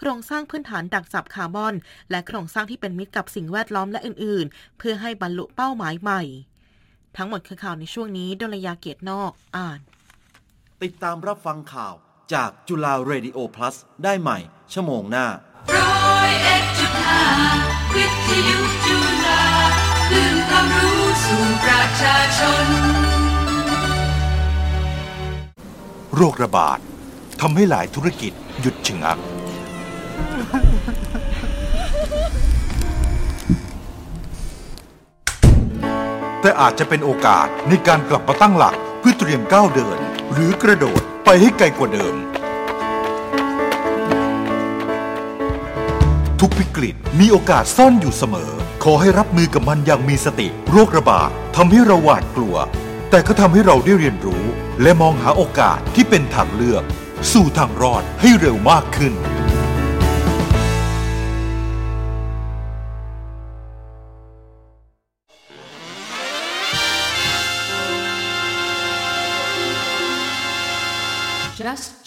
โครงสร้างพื้นฐานดักจับคาร์บอน และโครงสร้างที่เป็นมิตรกับสิ่งแวดล้อมและอื่นๆ เพื่อให้บรรลุเป้าหมายใหม่ ทั้งหมดคือข่าวในช่วงนี้ดลยาเกียรตินอกอ่าน ติดตามรับฟังข่าวจากจุฬาเรดิโอ plus ได้ใหม่ ชั่วโมงหน้าร้อยเอ็ดจุดห้าวิทยุจุฬาคลื่นความรู้สู่ประชาชน โรคระบาดทำให้หลายธุรกิจหยุดชะงัก แต่อาจจะเป็นโอกาสในการกลับมาตั้งหลักเพื่อเตรียมก้าวเดิน หรือกระโดดไปให้ไกลกว่าเดิม ทุกวิกฤตมีโอกาสซ่อนอยู่เสมอ ขอให้รับมือกับมันอย่างมีสติ โรคระบาดทำให้เราหวาดกลัว แต่ก็ทำให้เราได้เรียนรู้ และมองหาโอกาสที่เป็นทางเลือก สู่ทางรอดให้เร็วมากขึ้น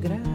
graça.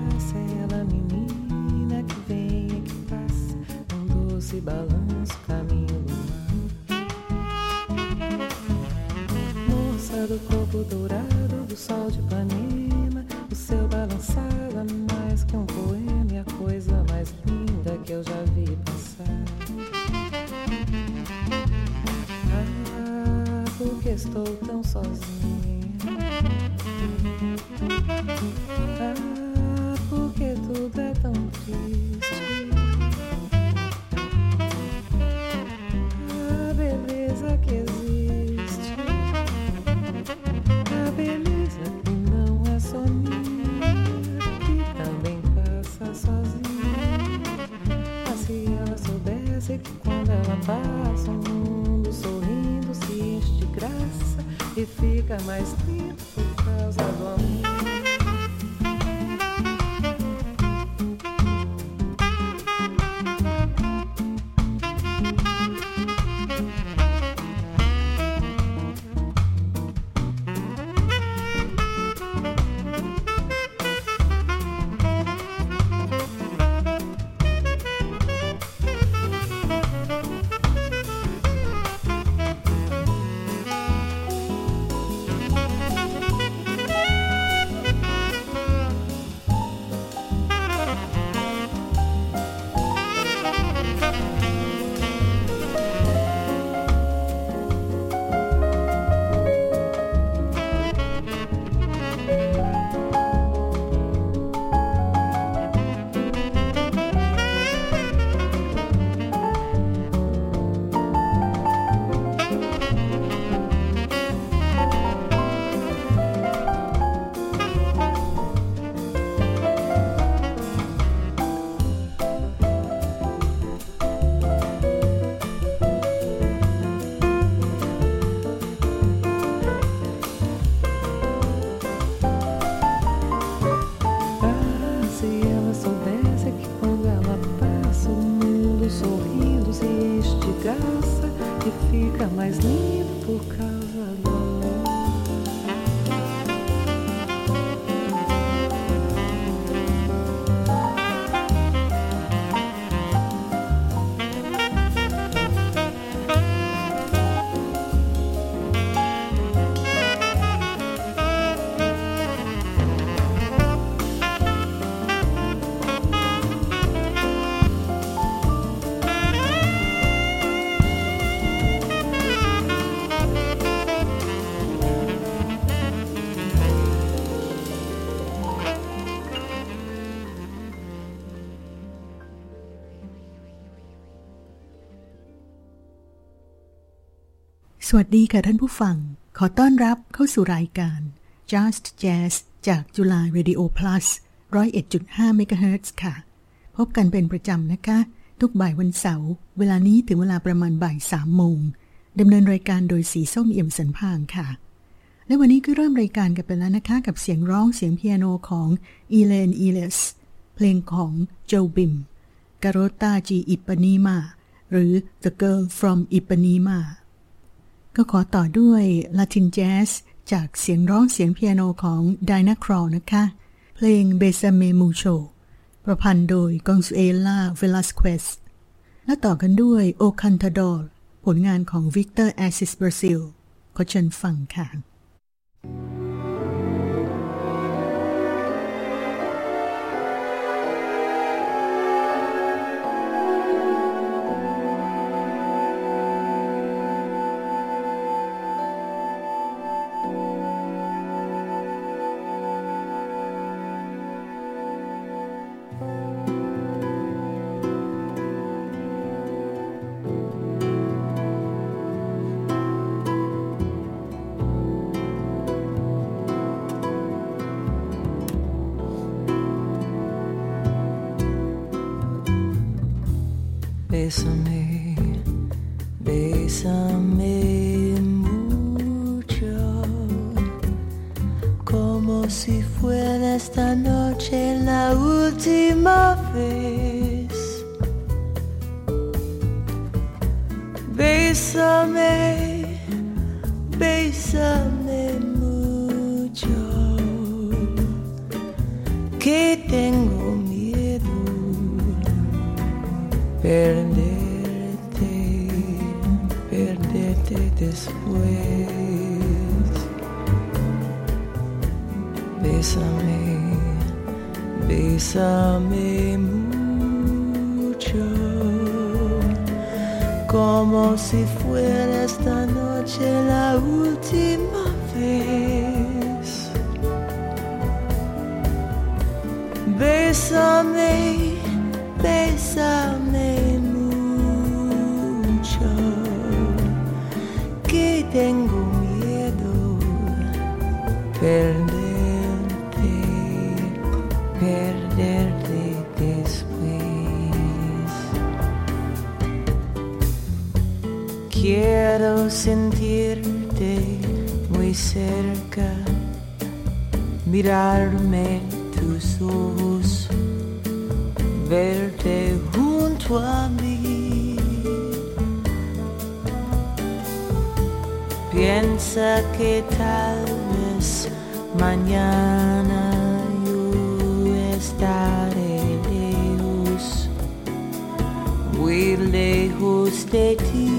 สวัสดีค่ะท่านผู้ฟัง ขอต้อนรับเข้าสู่รายการ Just Jazz จากจุฬา Radio Plus 101.5 MHz ค่ะ พบกันเป็นประจำนะคะ ทุกบ่ายวันเสาร์เวลานี้ถึงเวลาประมาณบ่ายสามโมงดำเนินรายการโดยสีส้มเอี่ยมสันพางค่ะ และวันนี้ก็เริ่มรายการกันไปแล้วนะคะ กับเสียงร้องเสียงเปียโนของอีเลนอีเลสเพลงของโจบิมการ o ตาจีอิปานีมาหรือ The Girl from Ipanema ก็ขอต่อด้วยลาตินแจ๊สจากเสียงร้องเสียงเปียโนของไดอาน่าครอลนะคะ เพลง Bésame Mucho ประพันธ์โดยกองซูเอล่าเวลัสเควสและต่อกันด้วย O Cantador ผลงานของวิกเตอร์แอซิสเบราซิลขอเชิญฟังค่ะ bésame mucho, como si fuera esta noche la última vez. Bésame, bésame mucho, que tengo miedo perderte, cerca, mirarme tus ojos verte junto a mí. Piensa que tal vez mañana yo estaré lejos, muy lejos de ti.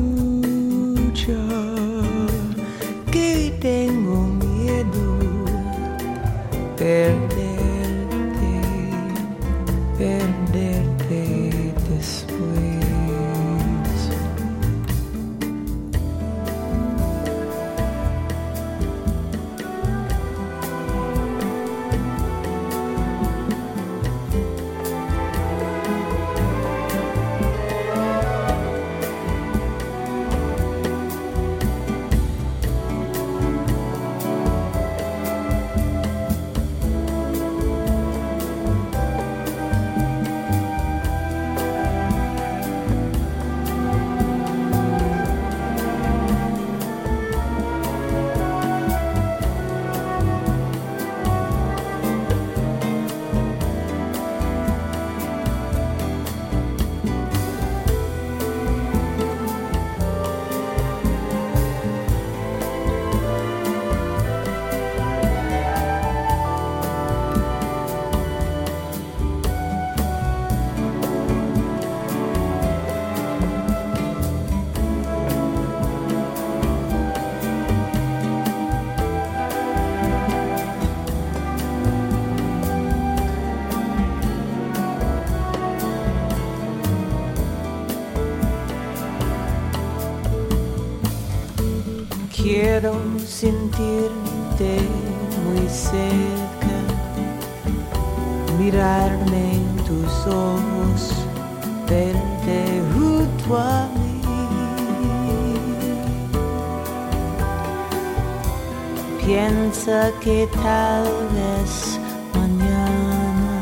que tal vez mañana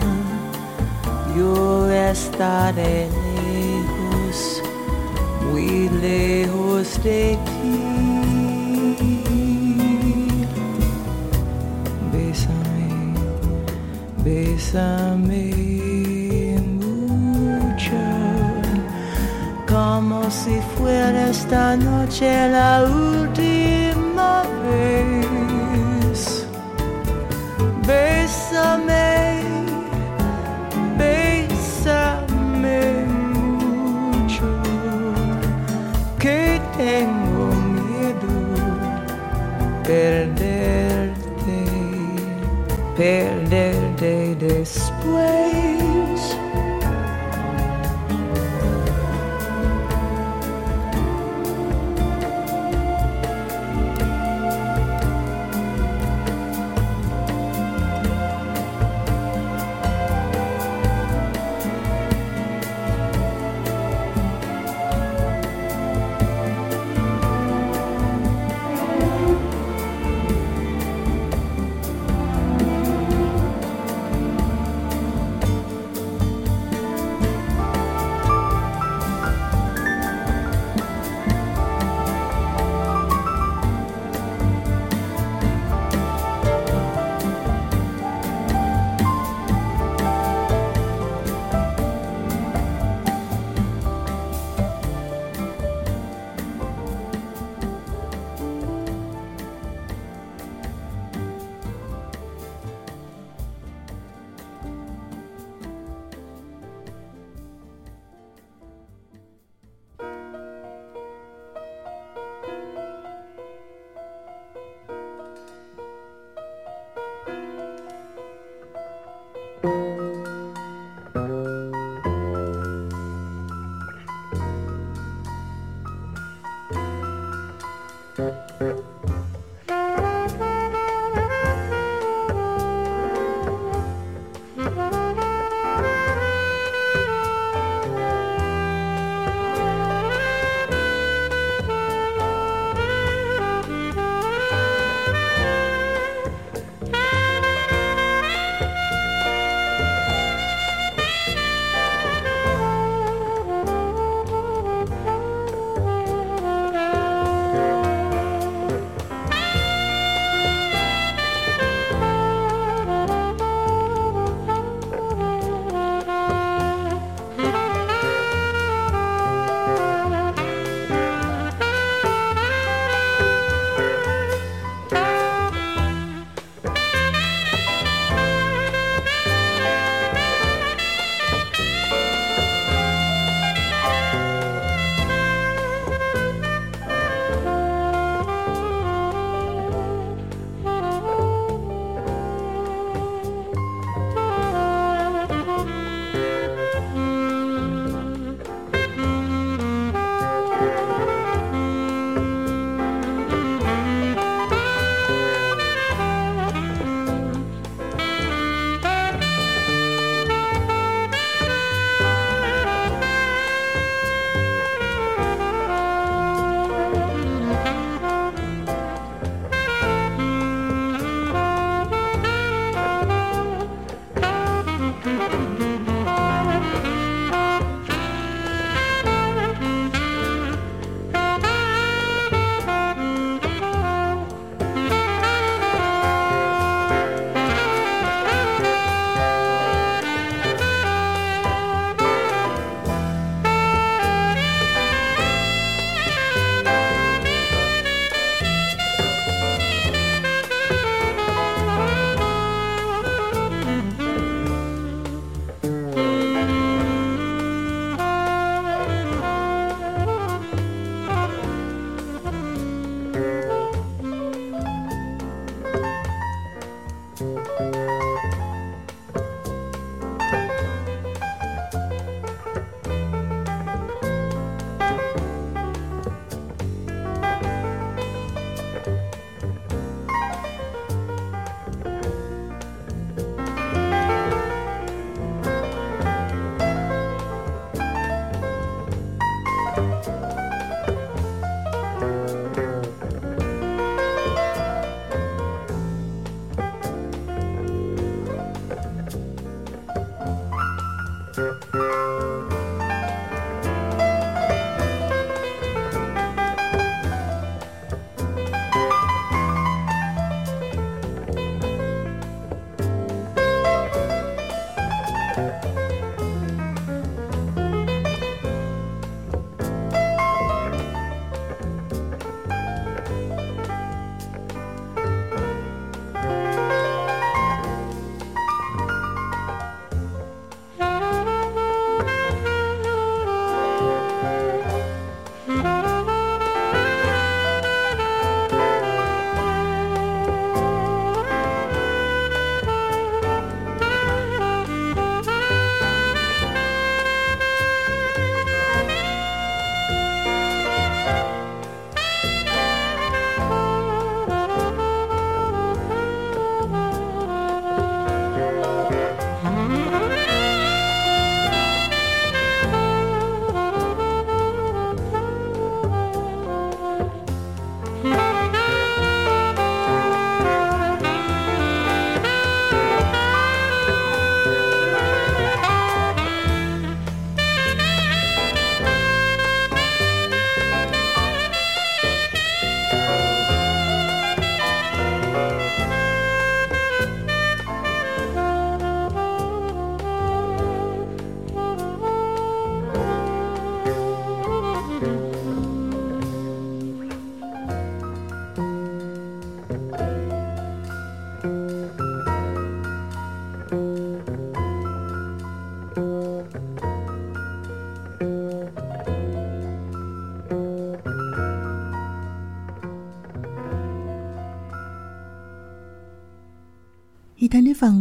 yo estaré lejos, muy lejos de ti. Bésame, bésame mucho, como si fuera esta noche la última vez. Bésame, bésame mucho, que tengo miedo perderte, perderte después.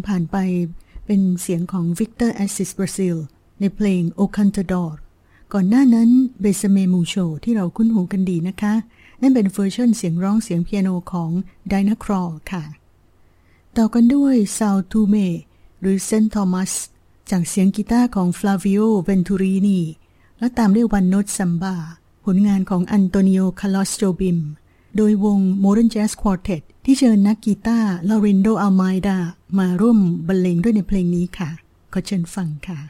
ผ่านไปเป็นเสียงของวิกเตอร์แอสซิสบราซิลในเพลง O Cantador ก่อนหน้านั้น Bésame Mucho ที่เราคุ้นหูกันดีนะคะ นั่นเป็นเวอร์ชันเสียงร้องเสียงเปียโนของไดอานาครอลค่ะ ต่อกันด้วย São Tomé หรือ Saint Thomas จากเสียงกีตาร์ของฟลาวิโอเวนทูรินีและตามด้วย One Note Samba ผลงานของอันโตนิโอคาลอสโจบิม โดยวง Modern Jazz Quartet ที่เชิญนักกีตาร์ลอรินโดอัลไมดามาร่วมบรรเลงด้วยในเพลงนี้ค่ะ ขอเชิญฟังค่ะ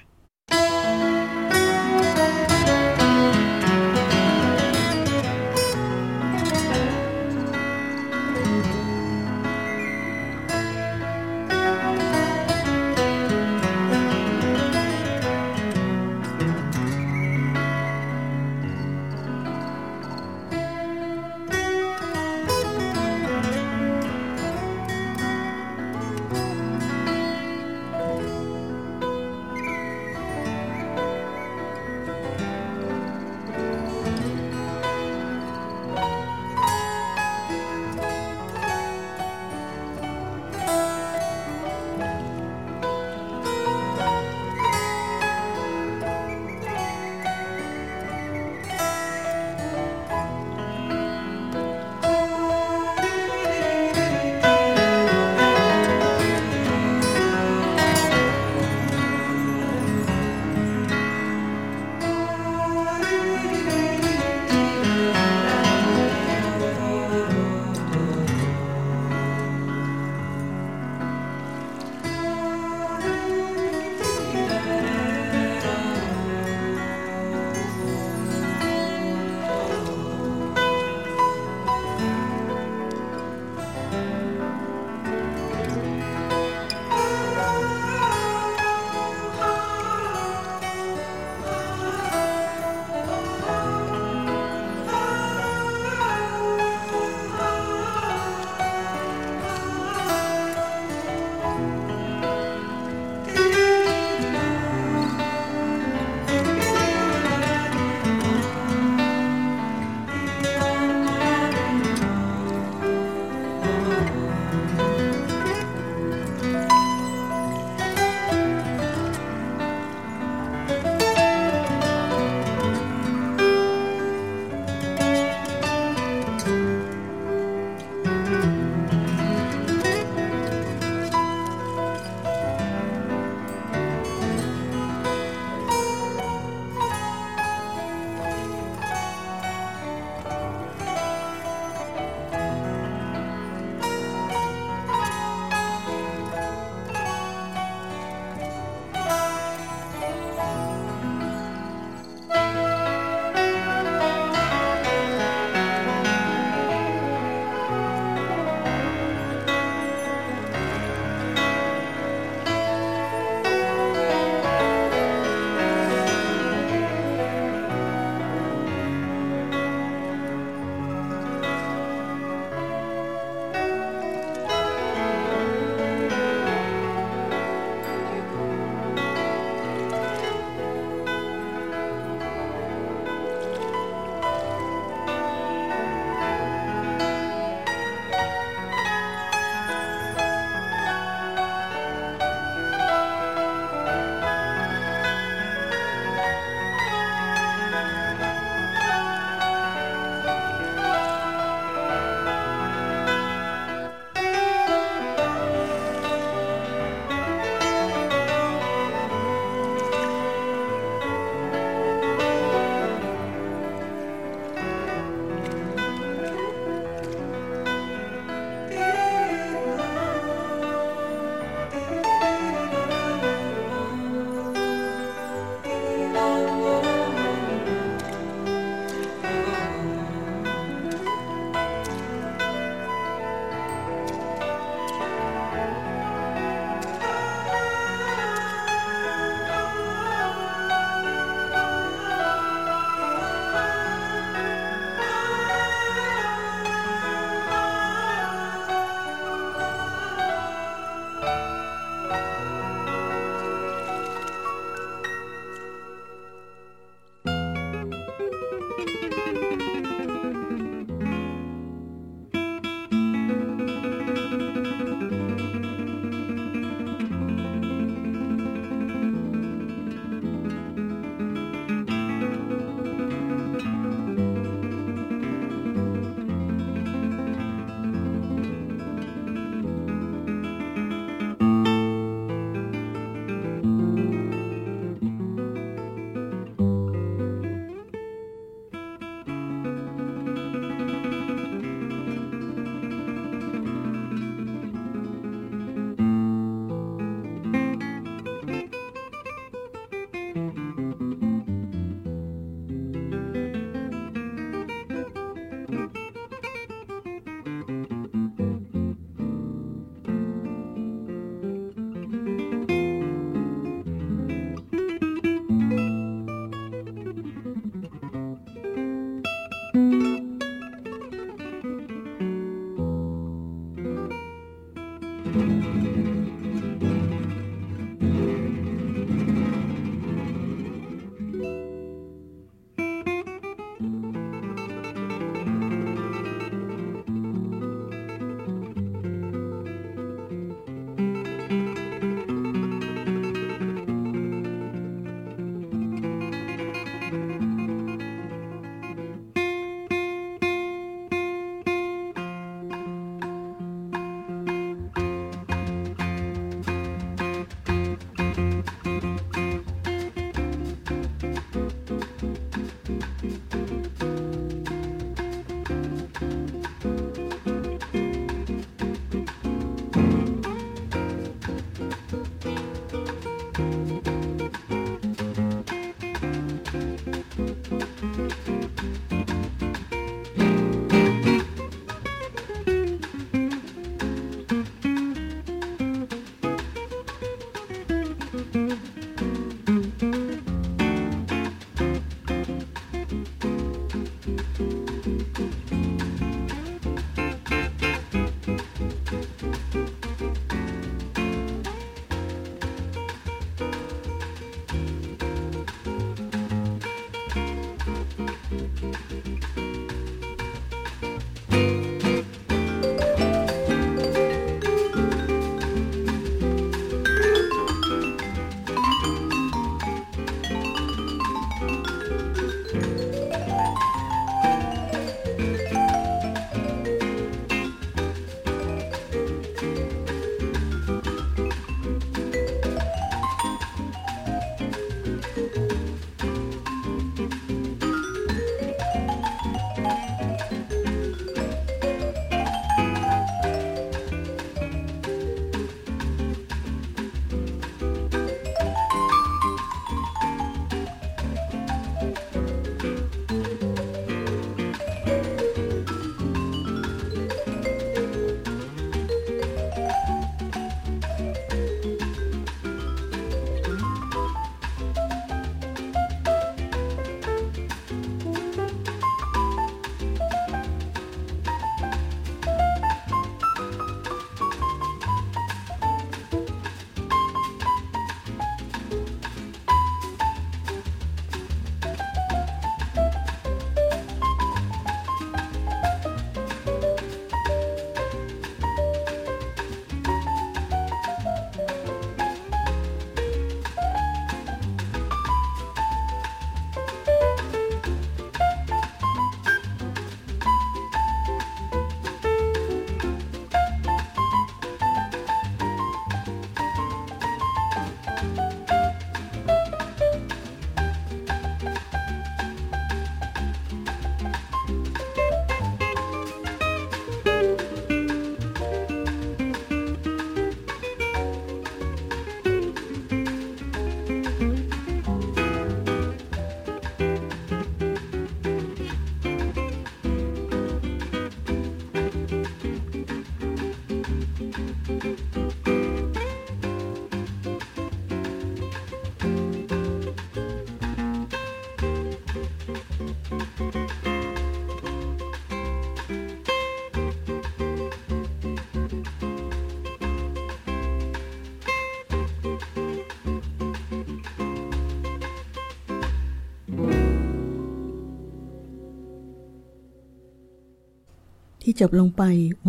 จบลงไป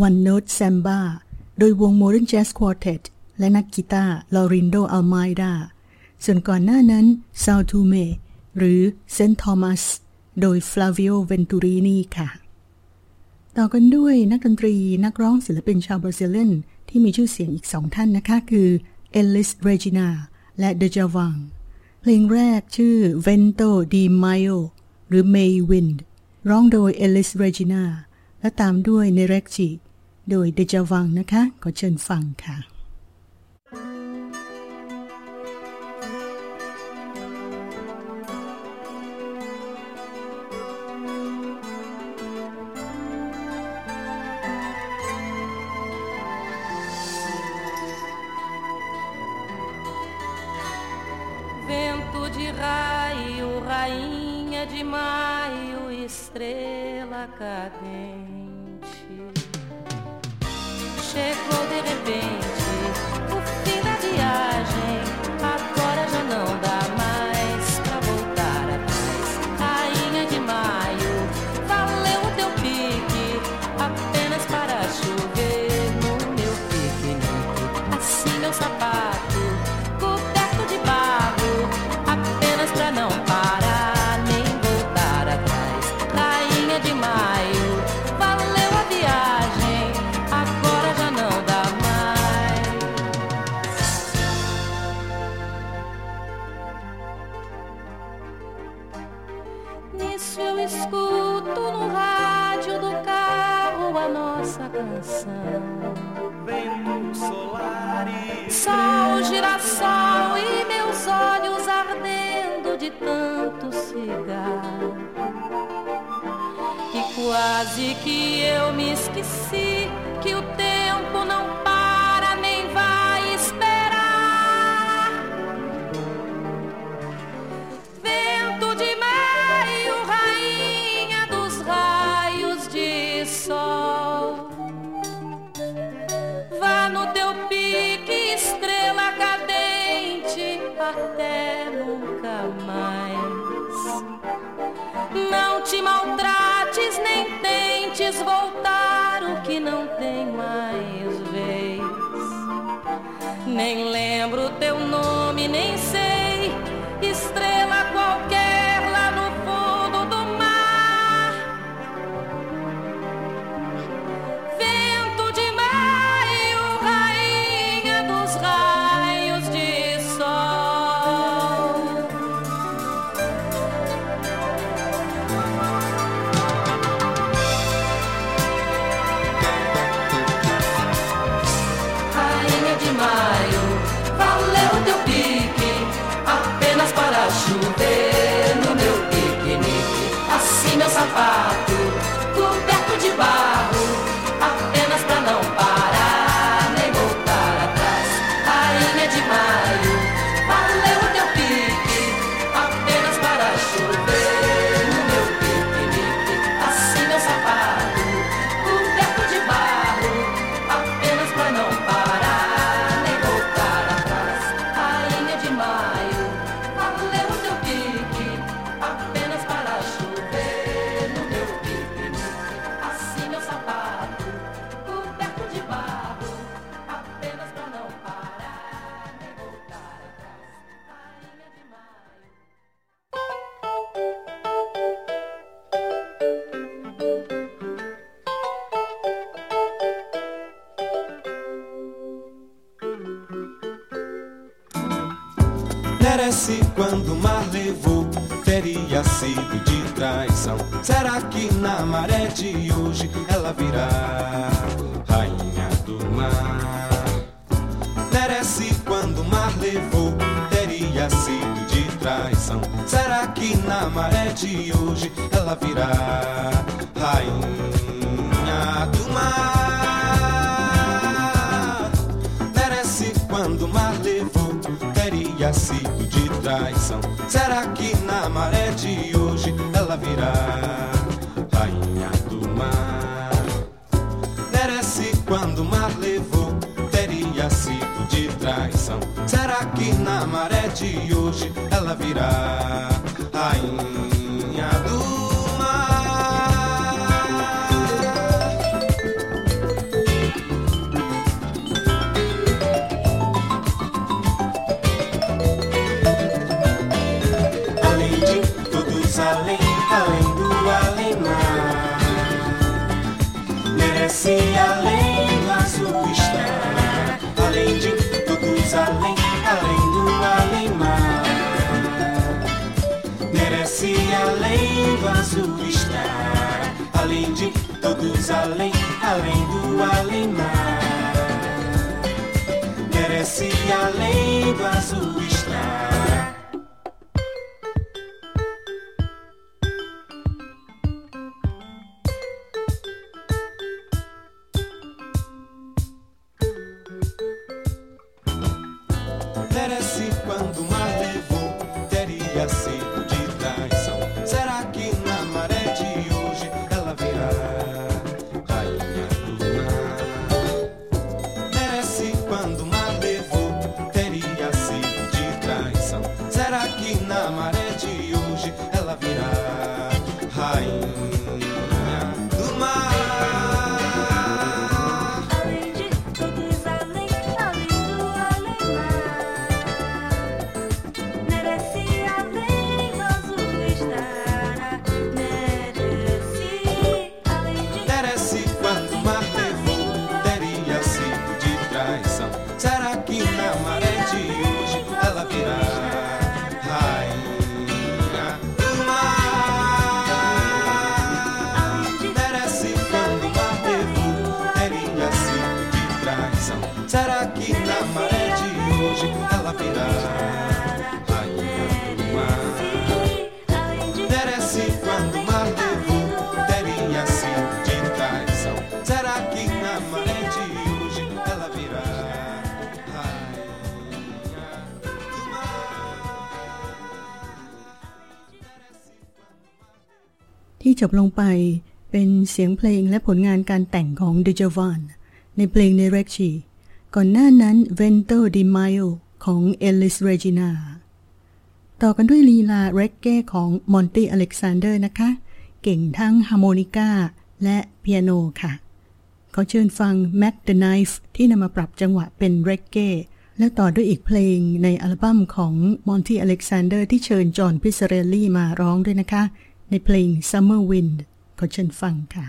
One Note Samba โดยวง Modern Jazz Quartet และนักกีตาร์ลอรินโดอัลไมดาส่วนก่อนหน้านั้น Sao Tome หรือ St. Thomas โดย Flavio Venturini ค่ะ ต่อกันด้วยนักดนตรีนักร้องศิลปินชาวบราซิเลียนที่มีชื่อเสียงอีกสองท่านนะคะ คือ Elis Regina และ Deja Vang เพลงแรกชื่อ Vento di Maio หรือ May Wind ร้องโดย Elis Regina และตามด้วยเนเรกจิโดยเดจาวังนะคะ ขอเชิญฟังค่ะ Merece quando o mar levou, teria sido de traição. Será que na maré de hoje ela virá rainha do mar? Merece quando o mar levou, teria sido de traição. Será que na maré de hoje ela virá rainha do mar? Merece quando o mar levou, teria sido traição. Será que na maré de hoje ela virá rainha do mar? Merece quando o mar levou, teria sido de traição. Será que na maré de hoje ela virá rainha todos, além, além do além-mar Merece além do azul estar จบลงไปเป็นเสียงเพลงและผลงานการแต่งของเดจ a วานในเพลง Nereci ก่อนหน้านั้น Vento de Maio ของเอลิสเรจินาต่อกันด้วยลีลาเรกเก้ของมอนตี้อเล็กซานเดอร์นะคะ เก่งทั้งฮาร์โมนิกาและเปียโนค่ะขอเชิญฟัง Mack the Knife ที่นำมาปรับจังหวะเป็นเรกเก้และต่อด้วยอีกเพลงในอัลบั้มของมอนตี้อเล็กซานเดอร์ที่เชิญจอห์นพิซเรลลี่มาร้องด้วยนะคะ ในเพลง Summer Wind ขอเชิญฟังค่ะ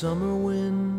summer wind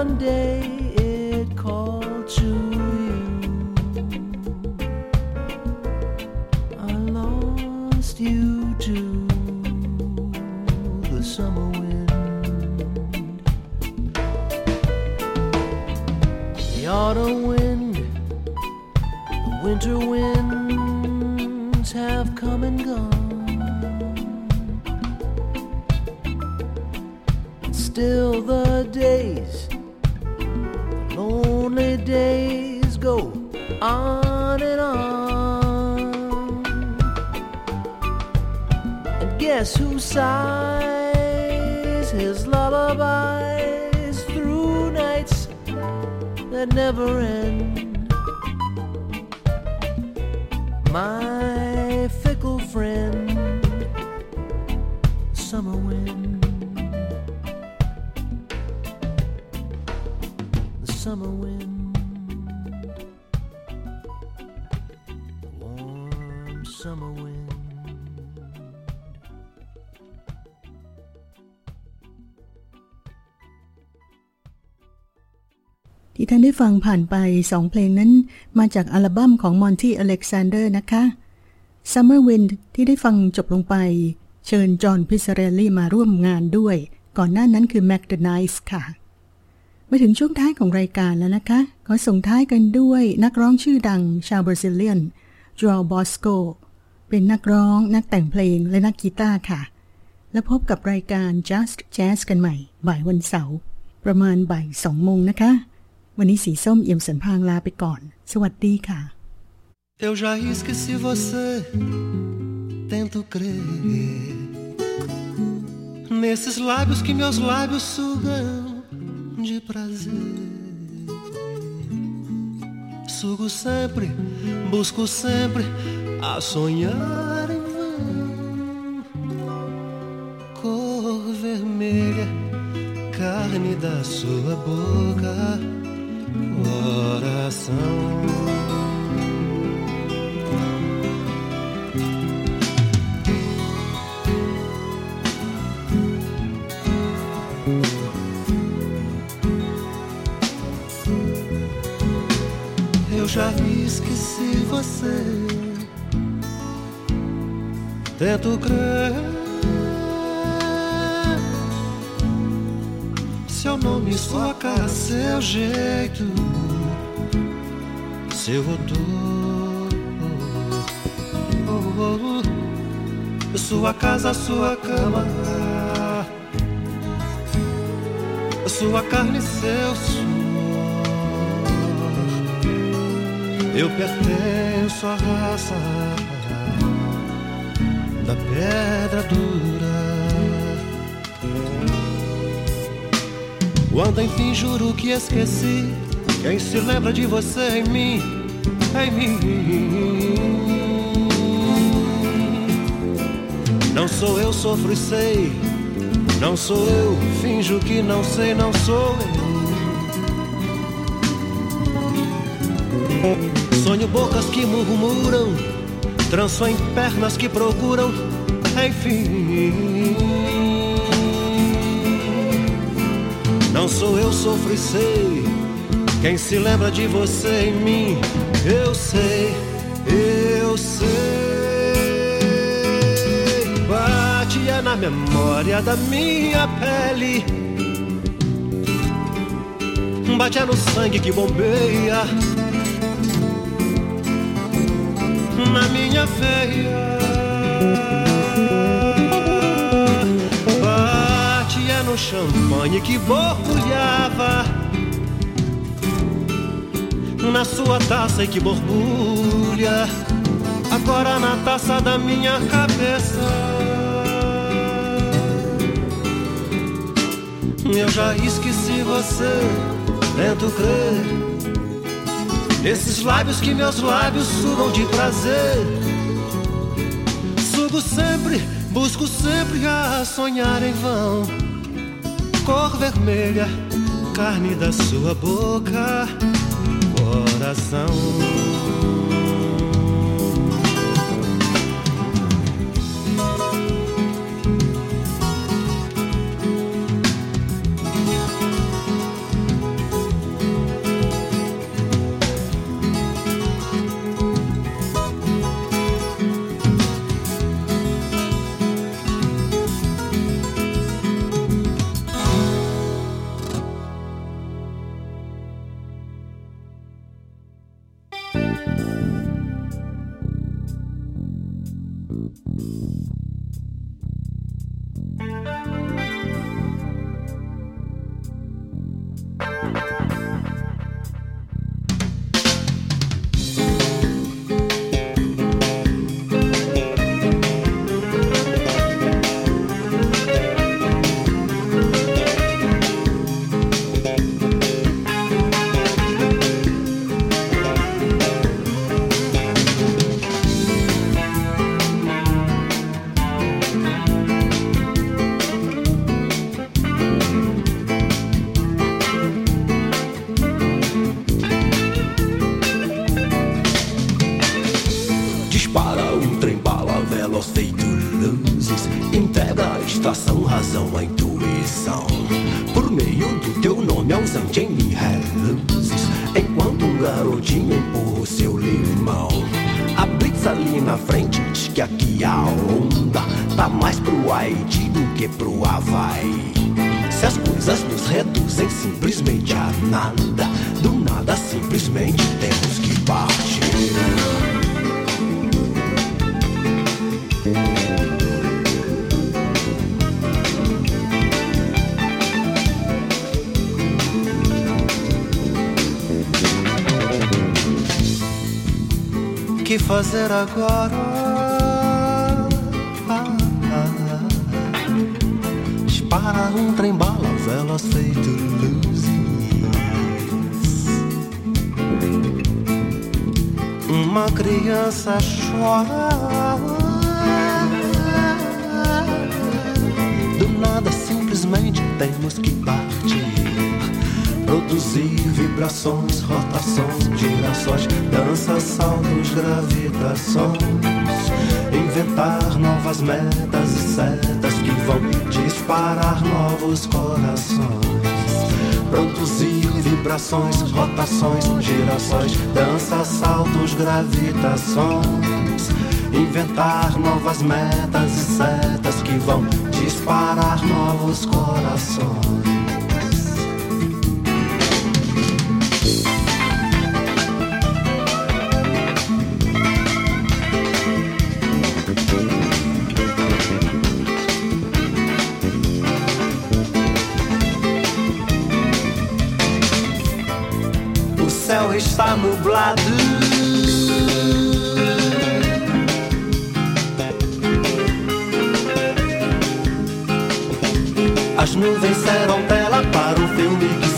one day never? ผ่านไปสองเพลงนั้น มาจากอัลบั้มของมอนตี้อเล็กซานเดอร์นะคะ Summer Wind ที่ได้ฟังจบลงไป เชิญจอห์นพิซเรลลี่มาร่วมงานด้วย ก่อนหน้านั้นคือ Mack the Knife ค่ะ มาถึงช่วงท้ายของรายการแล้วนะคะ ขอส่งท้ายกันด้วยนักร้องชื่อดังชาวบราซิเลียนจ o อ b บอสโกเป็นนักร้องนักแต่งเพลงและนักกีตาร์ค่ะ แล้วพบกับรายการ Just Jazz กันใหม่ บ่ายวันเสาร์ประมาณบ่ายสองโมงนะคะ วันนี้สีส้มเอี่ยมสันพางลาไปก่อน สวัสดีค่ะ Eu já esqueci você, tento crer. Nesses lábios que meus lábios sugam de prazer. Sugo sempre, busco sempre a sonhar em vão. Cor vermelha, carne da sua boca, coração. Eu já esqueci você. Tento crer. Seu nome, sua cara, seu jeito, seu odor. Oh, oh, oh. Sua casa, sua cama, sua carne, seu suor. Eu pertenço à raça da pedra dura. Quando enfim juro que esqueci, quem se lembra de você em mim, em mim. Não sou eu, sofro e sei. Não sou eu, finjo que não sei, não sou eu. Sonho bocas que murmuram, tranço em pernas que procuram, enfim. Não sou eu, sofro e sei. Quem se lembra de você em mim, eu sei, eu sei. Bate é na memória da minha pele. Bate é no sangue que bombeia na minha veia. Bate é no champanhe que borbulhava na sua taça e que borbulha agora na taça da minha cabeça. Eu já esqueci você, tento crer. Esses lábios que meus lábios sugam de prazer. Sugo sempre, busco sempre a sonhar em vão. Cor vermelha, carne da sua boca, coração. Vibrações, rotações, girações, danças, saltos, gravitações. Inventar novas metas e setas que vão disparar novos corações. Está nublado. As nuvens serão tela para o filme que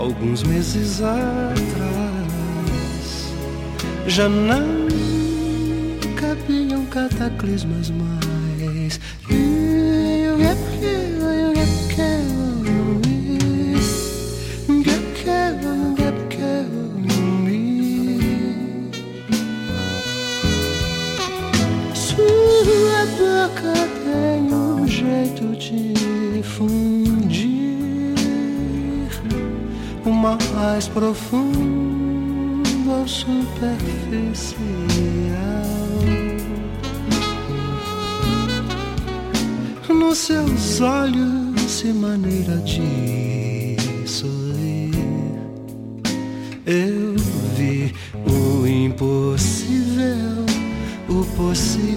alguns meses atrás, já não cabiam cataclismas mais. Mais profundo ao superficial. Nos seus olhos e maneira de sorrir, eu vi o impossível, o possível,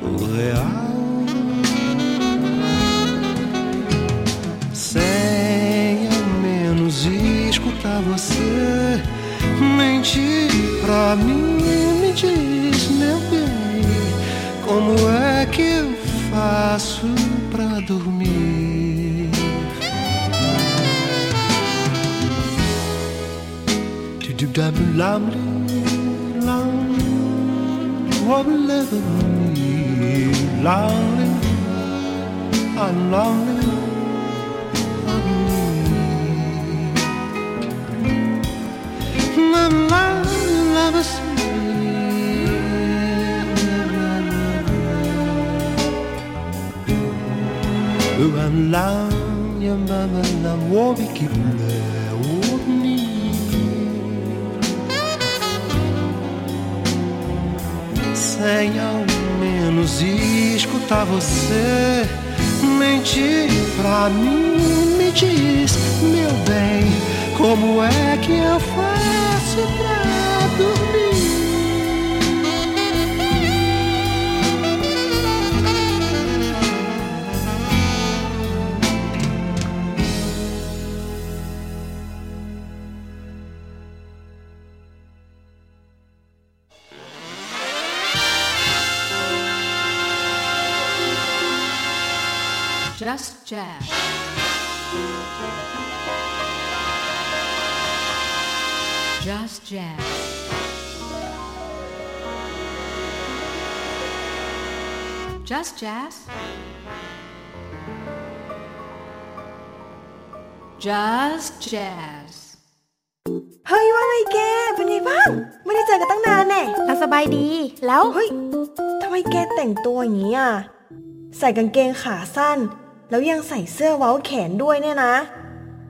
o real. Pra mim, me diz, meu bem, como é que eu faço pra dormir? Lonely, Sem ao menos escutar você mentir pra mim, me diz, meu bem, como é que eu faço pra Just Jazz. Just Jazz. เฮ้ยว่าไงแกเป็นไงบ้าง ไม่ได้เจอกันตั้งนานแน่เราสบายดีแล้ว เฮ้ยทำไมแกแต่งตัวอย่างนี้อะ ใส่กางเกงขาสั้น แล้วยังใส่เสื้อเว้าแขนด้วยเนี่ยนะ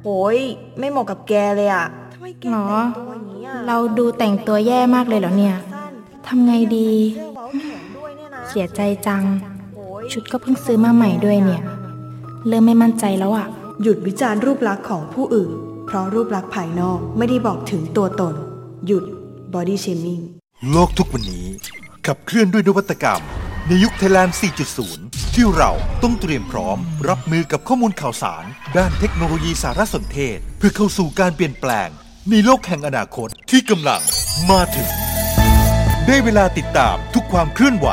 โอ้ยไม่เหมาะกับแกเลยอะทำไมแกหรอแต่งตัวอย่างนี้อะเราดูแต่งตัวแย่มากเลยเหรอเนี่ยสั้นทำไงดี เนี่ยนะเสียใจจังโอ้ยชุดก็เพิ่งซื้อมาใหม่ด้วยเนี่ย เริ่มไม่มั่นใจแล้วอะหยุดวิจารณ์รูปลักษณ์ของผู้อื่น เพราะรูปลักษณ์ภายนอกไม่ได้บอกถึงตัวตน หยุด body shaming โลกทุกวันนี้ขับเคลื่อนด้วยนวัตกรรม ในยุคไทยแลนด์ 4.0 ที่เราต้องเตรียมพร้อม รับมือกับข้อมูลข่าวสาร ด้านเทคโนโลยีสารสนเทศ เพื่อเข้าสู่การเปลี่ยนแปลง ในโลกแห่งอนาคตที่กำลังมาถึง ได้เวลาติดตามทุกความเคลื่อนไหว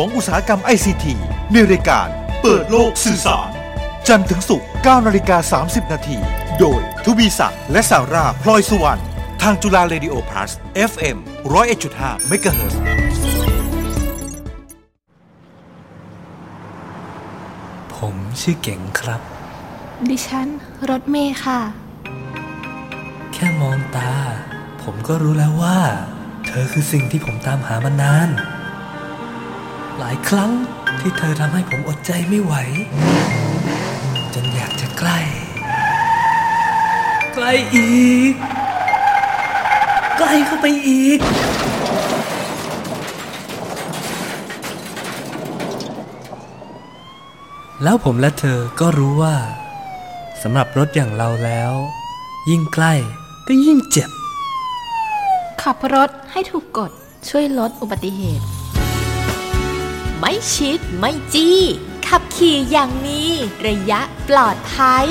ของอุตสาหกรรม ICT ในรายการ เปิดโลกสื่อสาร จันทร์ถึงศุกร์9นาฬิกา30 นาทีโดยทุบีศักดิ์และสาราพลอยสุวรรณทางจุฬาเรดิโอพลัส FM 101.5เมกะเฮิรตซ์ผมชื่อเก่งครับ ดิฉัน รถเมย์ค่ะ แค่มองตา ผมก็รู้แล้วว่า เธอคือสิ่งที่ผมตามหามานาน หลายครั้งที่เธอทำให้ผมอดใจไม่ไหว จนอยากจะใกล้ ใกล้อีก ใกล้เข้าไปอีก แล้วผมและเธอก็รู้ว่าสำหรับรถอย่างเราแล้ว ยิ่งใกล้ก็ยิ่งเจ็บ ขับรถให้ถูกกฎช่วยลดอุบัติเหตุ ไม่ชิดไม่จี้ ขับขี่อย่างมีระยะปลอดภัย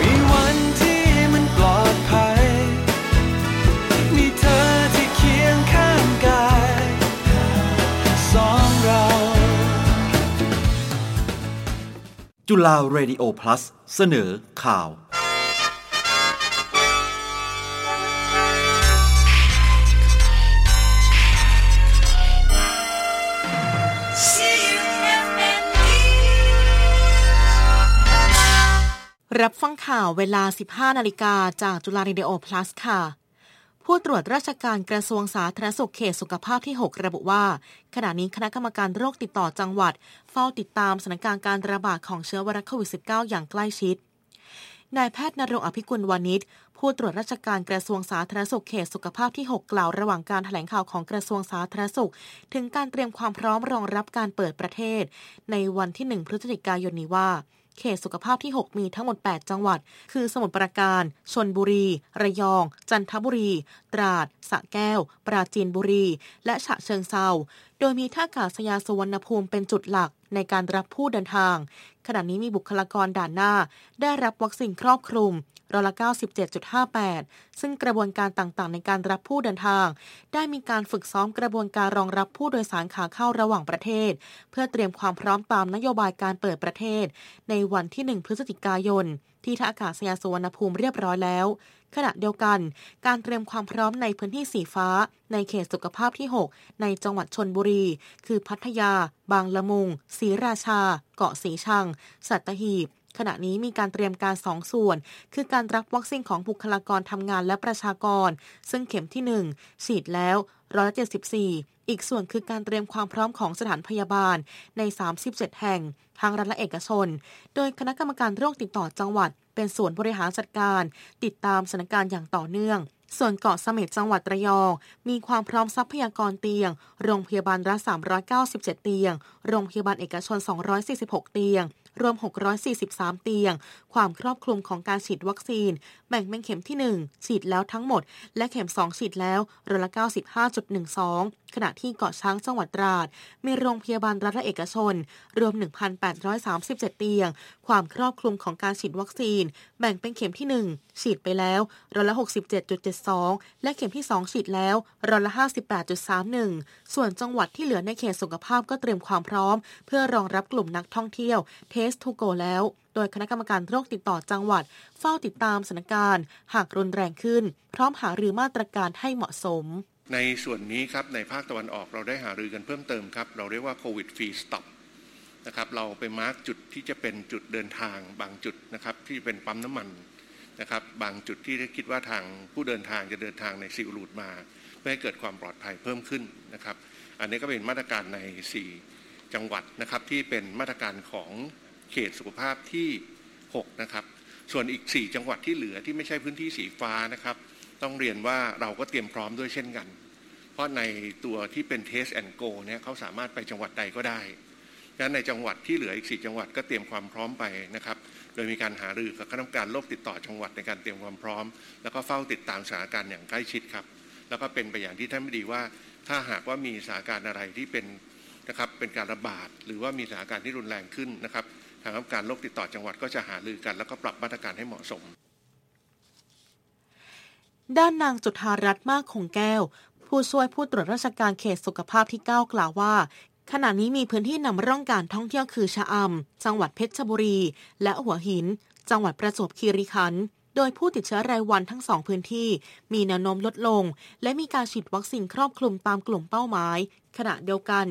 มีวันที่มันปลอดภัย มีเธอที่เคียงข้างกายสองเรา จุฬา Radio Plus เสนอข่าว รับฟังข่าวเวลา 15 นาฬิกาจากจุฬา Radio Plus ค่ะ ผู้ตรวจราชการกระทรวงสาธารณสุขเขตสุขภาพที่ 6 ระบุว่า ขณะนี้คณะกรรมการโรคติดต่อจังหวัด เฝ้าติดตามสถานการณ์การระบาดของเชื้อไวรัสโควิด -19 อย่างใกล้ชิดนายแพทย์นรงอภิกุลวานิชผู้ตรวจราชการกระทรวงสาธารณสุขเขตสุขภาพที่ 6 กล่าวระหว่างการแถลงข่าวของกระทรวงสาธารณสุข ถึงการเตรียมความพร้อมรองรับการเปิดประเทศ ในวันที่ 1 พฤศจิกายนนี้ว่า เขตสุขภาพที่ 6 มีทั้งหมด 8 จังหวัด คือสมุทรปราการ ชนบุรี ระยอง จันทบุรี ตราด สระแก้ว ปราจีนบุรี และฉะเชิงเซา โดยมีท่าอากาศยานสุวรรณภูมิเป็นจุดหลักในการรับผู้เดินทาง ขณะนี้มีบุคลากรด่านหน้า ได้รับวัคซีนครอบคลุมร้อยละ97.58 ซึ่งกระบวนการต่างๆ ในการรับผู้เดินทาง ได้มีการฝึกซ้อมกระบวนการรองรับผู้โดยสารขาเข้าระหว่างประเทศ เพื่อเตรียมความพร้อมตามนโยบายการเปิดประเทศ ในวันที่ 1 พฤศจิกายน ที่ท่าอากาศยานสุวรรณภูมิเรียบร้อยแล้ว ขณะเดียวกัน การเตรียมความพร้อมในพื้นที่สีฟ้า ในเขตสุขภาพที่ 6 ในจังหวัดชนบุรี คือพัทยา บางละมุงศรีราชา เกาะสีชัง สัตหีบขณะนี้มีการเตรียมการสองส่วน คือการรับวัคซีนของบุคลากรทำงานและประชากร ซึ่งเข็มที่ 1 ฉีดแล้วร้อยละ74อีกส่วนคือการเตรียมความพร้อมของสถานพยาบาลใน 37 แห่ง ทางรัฐและเอกชน โดยคณะกรรมการโรคติดต่อจังหวัด เป็นส่วนบริหารจัดการ ติดตามสถานการณ์อย่างต่อเนื่อง ส่วนเกาะเสม็ดจังหวัดระยอง มีความพร้อมทรัพยากรเตียง โรงพยาบาลรัฐ397 เตียง โรงพยาบาลเอกชน 246 เตียงรวม 643 เตียง ความครอบคลุมของการฉีดวัคซีน แบ่งเป็นเข็มที่ 1 ฉีดแล้วทั้งหมด และเข็ม 2 ฉีดแล้วร้อยละ 95.12 ขณะที่เกาะช้างจังหวัดตราด มีโรงพยาบาลรัฐและเอกชน รวม 1,837 เตียง ความครอบคลุมของการฉีดวัคซีน แบ่งเป็นเข็มที่ 1 ฉีดไปแล้วร้อยละ 67.72 และเข็มที่ 2 ฉีดแล้วร้อยละ 58.31 ส่วนจังหวัดที่เหลือในเขตสุขภาพก็เตรียมความพร้อม เพื่อรองรับกลุ่มนักท่องเที่ยว Test to Go แล้วโดยคณะกรรมการโรคติดต่อจังหวัด เฝ้าติดตามสถานการณ์ หากรุนแรงขึ้น พร้อมหารือมาตรการให้เหมาะสม ในส่วนนี้ครับในภาคตะวันออกเราได้หารือกันเพิ่มเติมครับ เราเรียกว่าโควิดฟรีสต็อปนะครับเราไปมาร์กจุดที่จะเป็นจุดเดินทาง บางจุดนะครับที่เป็นปั๊มน้ำมันนะครับบางจุดที่คิดว่าทางผู้เดินทางจะเดินทางในซิลรูทมา เพื่อให้เกิดความปลอดภัยเพิ่มขึ้นนะครับ อันนี้ก็เป็นมาตรการใน 4 จังหวัดนะครับที่เป็นมาตรการของเขตสุขภาพที่ 6 นะครับ ส่วนอีก 4 จังหวัดที่เหลือที่ไม่ใช่พื้นที่สีฟ้านะครับ ต้องเรียนว่าเราก็เตรียมพร้อมด้วยเช่นกัน ราะในตัวที่เป็น Test and Go เนี่ยเขาสามารถไปจังหวัดใดก็ได้ดังนั้นในจังหวัดที่เหลืออีก 4 จังหวัดก็เตรียมความพร้อมไปนะครับ โดยมีการหารือกับคณะกรรมการโรคติดต่อจังหวัดในการเตรียมความพร้อม แล้วก็เฝ้าติดตามสถานการณ์อย่างใกล้ชิดครับ แล้วก็เป็นไปอย่างที่ท่านไม่ดีว่า ถ้าหากว่ามีสถานการณ์อะไรที่เป็นนะครับเป็นการระบาด หรือว่ามีสถานการณ์ที่รุนแรงขึ้นนะครับทางคณะกรรมการโรคติดต่อจังหวัดก็จะหารือกัน แล้วก็ปรับมาตรการให้เหมาะสมด้านนางจุธารัตน์มากคงแก้ว ผู้ช่วยผู้ตรวจราชการเขตสุขภาพที่ 9 กล่าวว่าขณะนี้มีพื้นที่นำร่องการท่องเที่ยวคือชะอำจังหวัดเพชรบุรี และหัวหิน จังหวัดประจวบคีรีขันธ์โดยผู้ติดเชื้อรายวันทั้งสองพื้นที่ มีแนวโน้มลดลง และมีการฉีดวัคซีนครอบคลุมตามกลุ่มเป้าหมาย ขณะเดียวกัน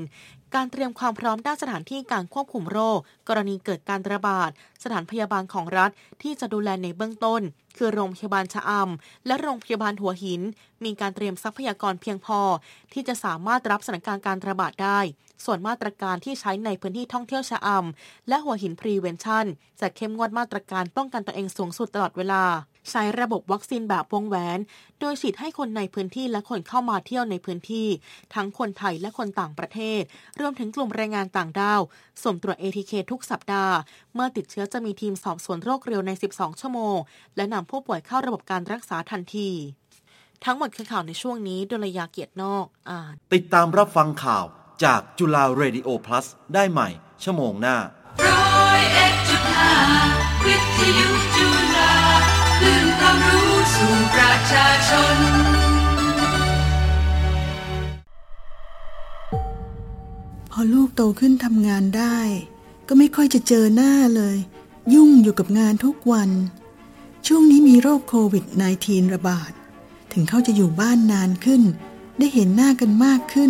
การเตรียมความพร้อมด้านสถานที่การควบคุมโรค กรณีเกิดการระบาด สถานพยาบาลของรัฐที่จะดูแลในเบื้องต้น คือโรงพยาบาลชะอำและโรงพยาบาลหัวหิน มีการเตรียมทรัพยากรเพียงพอ ที่จะสามารถรับสถานการณ์การระบาดได้ ส่วนมาตรการที่ใช้ในพื้นที่ท่องเที่ยวชะอำและหัวหิน prevention จะเข้มงวดมาตรการป้องกันตัวเองสูงสุดตลอดเวลา ใช้ระบบวัคซีนแบบวงแหวน โดยฉีดให้คนในพื้นที่และคนเข้ามาเที่ยวในพื้นที่ ทั้งคนไทยและคนต่างประเทศ รวมถึงกลุ่มแรงงานต่างด้าวส่งตรวจ ATK ทุกสัปดาห์ เมื่อติดเชื้อจะมีทีมสอบสวนโรคเร็วใน 12 ชั่วโมง และนำผู้ป่วยเข้าระบบการรักษาทันที ทั้งหมดคือข่าวในช่วงนี้ดลยาเกียรตินอกอ่านติดตามรับฟังข่าวจากจุฬา Radio Plus ได้ใหม่ ชั่วโมงหน้าร้อยเอ็ดจุดห้าวิทยุจุฬา ลื่นความรู้สู่ประชาชน พอลูกโตขึ้นทำงานได้ ก็ไม่ค่อยจะเจอหน้าเลย ยุ่งอยู่กับงานทุกวัน ช่วงนี้มีโรคโควิด -19 ระบาด ถึงเขาจะอยู่บ้านนานขึ้น ได้เห็นหน้ากันมากขึ้น